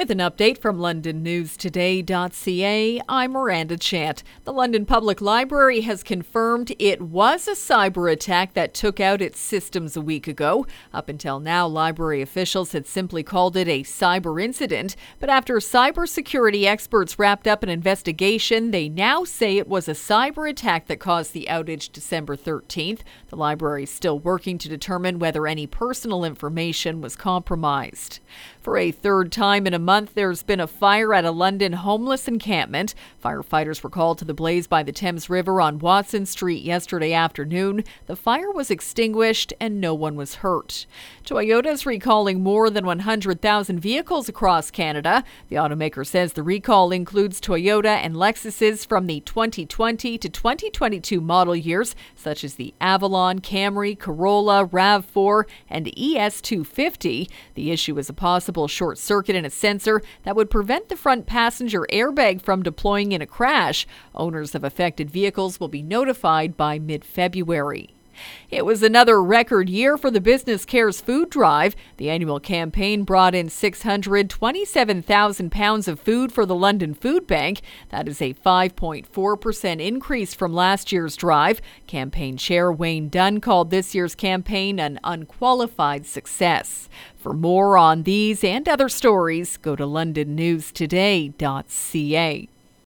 With an update from LondonNewsToday.ca, I'm Miranda Chant. The London Public Library has confirmed it was a cyber attack that took out its systems a week ago. Up until now, library officials had simply called it a cyber incident, but after cybersecurity experts wrapped up an investigation, they now say it was a cyber attack that caused the outage December 13th. The library is still working to determine whether any personal information was compromised. For a third time in a month, there's been a fire at a London homeless encampment. Firefighters were called to the blaze by the Thames River on Watson Street yesterday afternoon. The fire was extinguished and no one was hurt. Toyota is recalling more than 100,000 vehicles across Canada. The automaker says the recall includes Toyota and Lexuses from the 2020 to 2022 model years, such as the Avalon, Camry, Corolla, RAV4, and ES250. The issue is a possible short circuit in a sensor that would prevent the front passenger airbag from deploying in a crash. Owners of affected vehicles will be notified by mid February. It was another record year for the Business Cares Food Drive. The annual campaign brought in 627,000 pounds of food for the London Food Bank. That is a 5.4% increase from last year's drive. Campaign chair Wayne Dunn called this year's campaign an unqualified success. For more on these and other stories, go to londonnewstoday.ca.